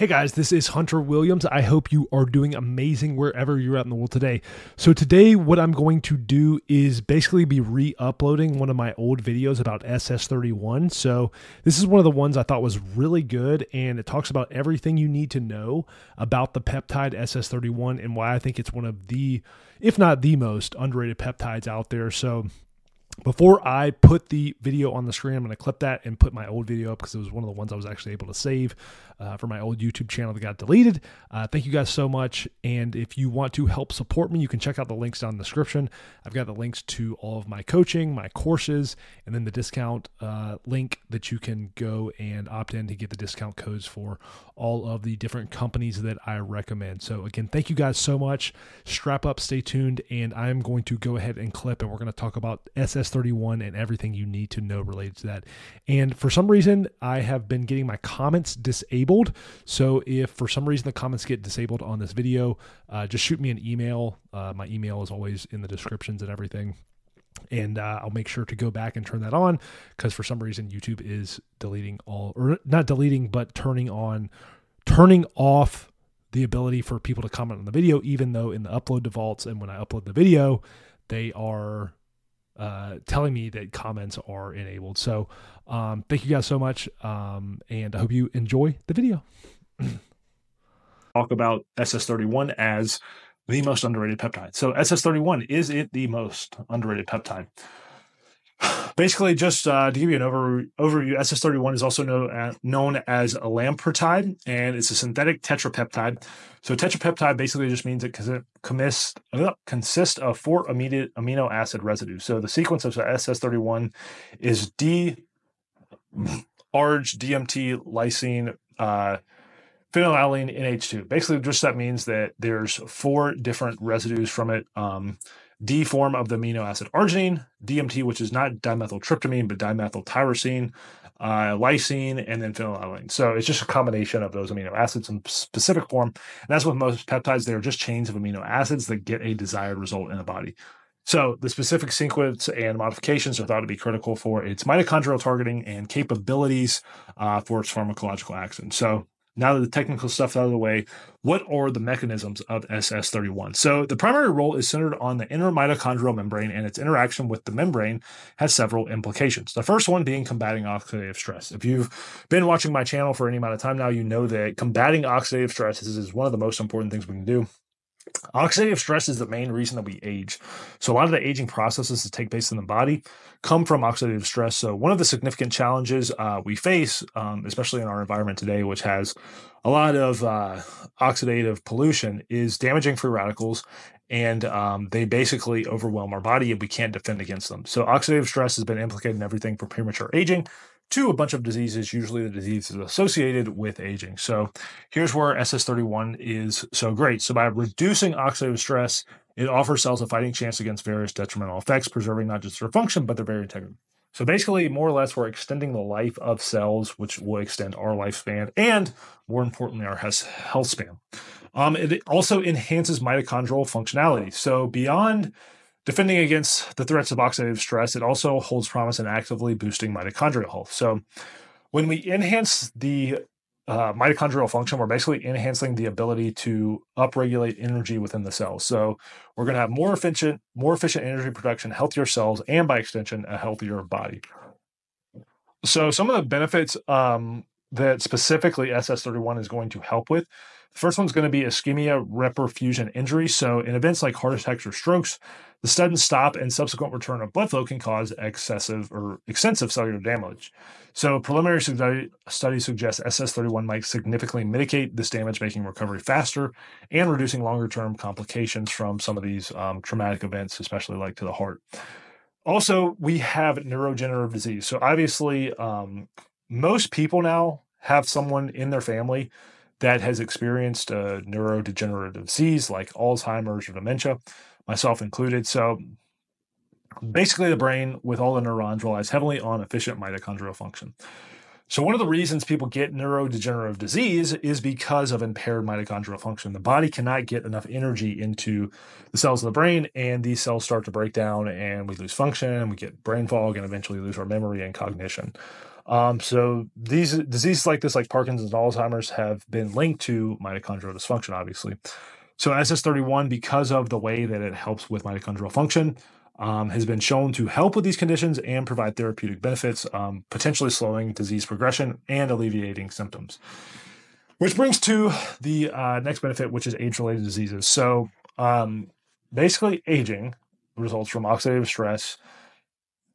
Hey guys, this is Hunter Williams. I hope you are doing amazing wherever you're at in the world today. So, today, what I'm going to do is basically be re uploading one of my old videos about SS31. So, this is one of the ones I thought was really good, and it talks about everything you need to know about the peptide SS31 and why I think it's one of the, if not the most underrated peptides out there. So, before I put the video on the screen, I'm going to clip that and put my old video up because it was one of the ones I was actually able to save uh, for my old YouTube channel that got deleted. Uh, thank you guys so much. And if you want to help support me, you can check out the links down in the description. I've got the links to all of my coaching, my courses, and then the discount uh, link that you can go and opt in to get the discount codes for all of the different companies that I recommend. So, again, thank you guys so much. Strap up, stay tuned, and I'm going to go ahead and clip, and we're going to talk about SS31 and everything you need to know related to that. And for some reason, I have been getting my comments disabled. So if for some reason the comments get disabled on this video, uh, just shoot me an email. Uh, my email is always in the descriptions and everything. And uh, I'll make sure to go back and turn that on because for some reason YouTube is deleting all, or not deleting, but turning on, turning off the ability for people to comment on the video, even though in the upload defaults and when I upload the video, they are uh, telling me that comments are enabled. So um, thank you guys so much, um, and I hope you enjoy the video. Talk about SS31 as the most underrated peptide. So SS31 is it the most underrated peptide? Basically, just uh, to give you an over, overview, SS31 is also know, uh, known as elamipretide, and it's a synthetic tetrapeptide. So tetrapeptide basically just means it consists, uh, consists of four immediate amino acid residues. So the sequence of SS31 is D, ARG, DMT, lysine, uh, phenylalanine, NH2. Basically, just that means that there's four different residues from it. Um, D form of the amino acid arginine, DMT, which is not dimethyltryptamine, but dimethyltyrosine, uh, lysine, and then phenylalanine. So it's just a combination of those amino acids in specific form. And that's with most peptides, they're just chains of amino acids that get a desired result in the body. So the specific sequence and modifications are thought to be critical for its mitochondrial targeting and capabilities uh, for its pharmacological action. So now that the technical stuff's out of the way, what are the mechanisms of SS31? So the primary role is centered on the inner mitochondrial membrane and its interaction with the membrane has several implications. The first one being combating oxidative stress. If you've been watching my channel for any amount of time now, you know that combating oxidative stress is, is one of the most important things we can do. Oxidative stress is the main reason that we age. So, a lot of the aging processes that take place in the body come from oxidative stress. So, one of the significant challenges uh, we face, um, especially in our environment today, which has a lot of uh, oxidative pollution, is damaging free radicals. And um, they basically overwhelm our body and we can't defend against them. So, oxidative stress has been implicated in everything from premature aging to a bunch of diseases, usually the disease is associated with aging. So here's where SS31 is so great. So by reducing oxidative stress, it offers cells a fighting chance against various detrimental effects, preserving not just their function, but their very integrity. So basically, more or less, we're extending the life of cells, which will extend our lifespan and, more importantly, our health span. Um, it also enhances mitochondrial functionality. So beyond Defending against the threats of oxidative stress, it also holds promise in actively boosting mitochondrial health. So, when we enhance the uh, mitochondrial function, we're basically enhancing the ability to upregulate energy within the cells. So, we're going to have more efficient, more efficient energy production, healthier cells, and by extension, a healthier body. So, some of the benefits um, that specifically SS31 is going to help with. The first one's going to be ischemia reperfusion injury. So, in events like heart attacks or strokes, the sudden stop and subsequent return of blood flow can cause excessive or extensive cellular damage. So, preliminary study, studies suggest SS31 might significantly mitigate this damage, making recovery faster and reducing longer term complications from some of these um, traumatic events, especially like to the heart. Also, we have neurodegenerative disease. So, obviously, um, most people now have someone in their family that has experienced a neurodegenerative disease like Alzheimer's or dementia myself included. So basically, the brain with all the neurons relies heavily on efficient mitochondrial function. So, one of the reasons people get neurodegenerative disease is because of impaired mitochondrial function. The body cannot get enough energy into the cells of the brain, and these cells start to break down, and we lose function, and we get brain fog, and eventually lose our memory and cognition. Um, so these diseases like this, like Parkinson's and Alzheimer's, have been linked to mitochondrial dysfunction, obviously. So SS31, because of the way that it helps with mitochondrial function, um, has been shown to help with these conditions and provide therapeutic benefits, um, potentially slowing disease progression and alleviating symptoms. Which brings to the uh, next benefit, which is age-related diseases. So um, basically, aging results from oxidative stress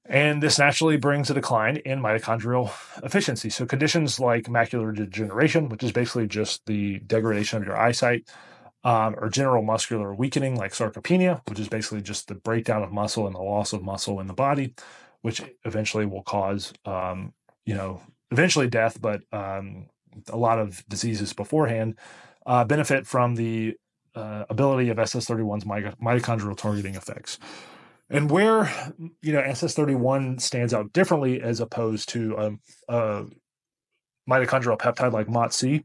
and this naturally brings a decline in mitochondrial efficiency. So, conditions like macular degeneration, which is basically just the degradation of your eyesight, um, or general muscular weakening, like sarcopenia, which is basically just the breakdown of muscle and the loss of muscle in the body, which eventually will cause, um, you know, eventually death, but um, a lot of diseases beforehand uh, benefit from the uh, ability of SS31's mitochondrial targeting effects. And where you know SS31 stands out differently as opposed to um, a mitochondrial peptide like MOTS-c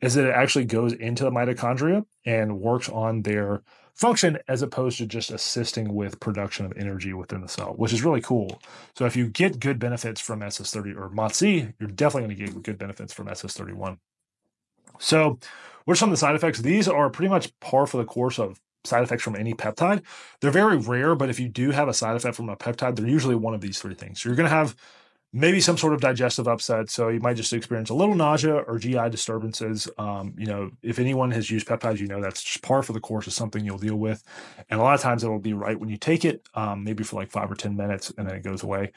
is that it actually goes into the mitochondria and works on their function as opposed to just assisting with production of energy within the cell, which is really cool. So if you get good benefits from SS30 or MOTS-c, you're definitely going to get good benefits from SS31. So what are some of the side effects? These are pretty much par for the course of side effects from any peptide. They're very rare, but if you do have a side effect from a peptide, they're usually one of these three things. So you're going to have maybe some sort of digestive upset. So you might just experience a little nausea or GI disturbances. Um, you know, if anyone has used peptides, you know that's just par for the course of something you'll deal with. And a lot of times it will be right when you take it, um, maybe for like five or 10 minutes, and then it goes away.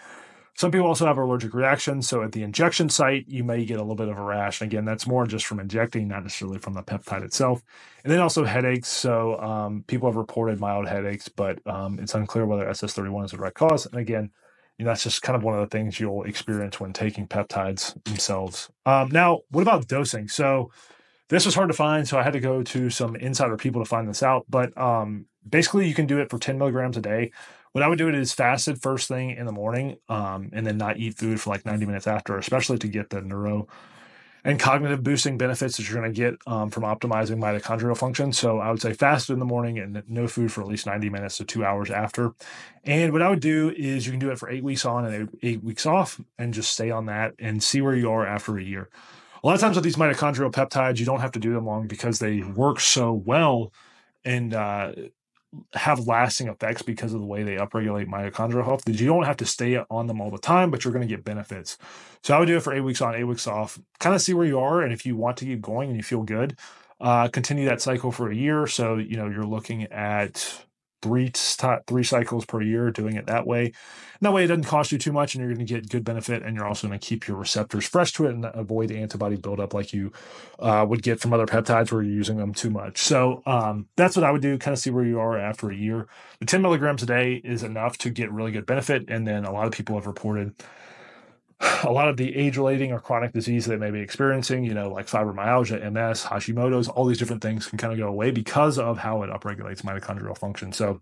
Some people also have allergic reactions. So at the injection site, you may get a little bit of a rash. And again, that's more just from injecting, not necessarily from the peptide itself. And then also headaches. So um, people have reported mild headaches, but um, it's unclear whether SS31 is the right cause. And again, you know, that's just kind of one of the things you'll experience when taking peptides themselves. Um, now, what about dosing? So this was hard to find, so I had to go to some insider people to find this out. But um, basically, you can do it for 10 milligrams a day. What I would do it is fasted first thing in the morning, um, and then not eat food for like 90 minutes after, especially to get the neuro and cognitive boosting benefits that you're going to get um, from optimizing mitochondrial function. So I would say fasted in the morning and no food for at least 90 minutes to two hours after. And what I would do is you can do it for eight weeks on and eight, weeks off and just stay on that and see where you are after a year. A lot of times with these mitochondrial peptides, you don't have to do them long because they work so well and uh, have lasting effects because of the way they upregulate mitochondrial health that you don't have to stay on them all the time, but you're going to get benefits. So I would do it for eight weeks on, eight weeks off, kind of see where you are. And if you want to keep going and you feel good, uh, continue that cycle for a year. So, you know, you're looking at three three cycles per year doing it that way. And that way it doesn't cost you too much and you're going to get good benefit and you're also going to keep your receptors fresh to it and avoid antibody buildup like you uh, would get from other peptides where you're using them too much. So um, that's what I would do, kind of see where you are after a year. The 10 milligrams a day is enough to get really good benefit. And then a lot of people have reported a lot of the age relating or chronic disease they may be experiencing, you know, like fibromyalgia, MS, Hashimoto's, all these different things can kind of go away because of how it upregulates mitochondrial function. So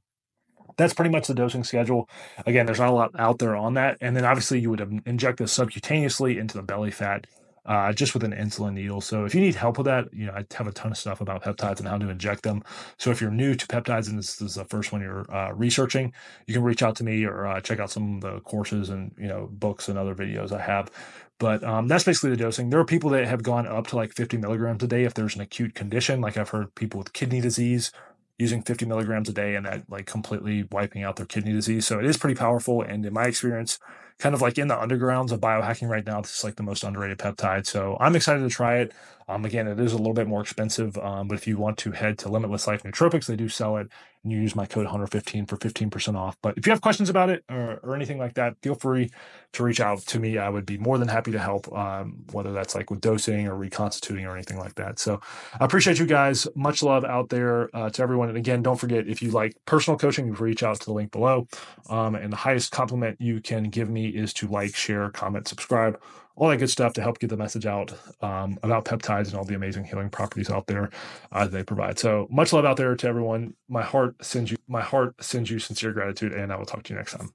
that's pretty much the dosing schedule. Again, there's not a lot out there on that. And then obviously you would inject this subcutaneously into the belly fat uh, just with an insulin needle. So if you need help with that, you know, I have a ton of stuff about peptides and how to inject them. So if you're new to peptides and this is the first one you're uh, researching, you can reach out to me or uh, check out some of the courses and, you know, books and other videos I have. But um, that's basically the dosing. There are people that have gone up to like 50 milligrams a day if there's an acute condition. Like I've heard people with kidney disease using 50 milligrams a day and that like completely wiping out their kidney disease. So it is pretty powerful. And in my experience, kind of like in the undergrounds of biohacking right now, this is like the most underrated peptide. So I'm excited to try it. Um, again, it is a little bit more expensive, um, but if you want to head to Limitless Life Nootropics, they do sell it, and you use my code Hunter15 for 15% off. But if you have questions about it or, or anything like that, feel free to reach out to me. I would be more than happy to help, um, whether that's like with dosing or reconstituting or anything like that. So I appreciate you guys. Much love out there uh, to everyone. And again, don't forget if you like personal coaching, you can reach out to the link below. Um, and the highest compliment you can give me is to like, share, comment, subscribe all that good stuff to help get the message out um, about peptides and all the amazing healing properties out there uh, they provide. So much love out there to everyone. My heart sends you my heart sends you sincere gratitude, and I will talk to you next time.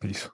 Peace.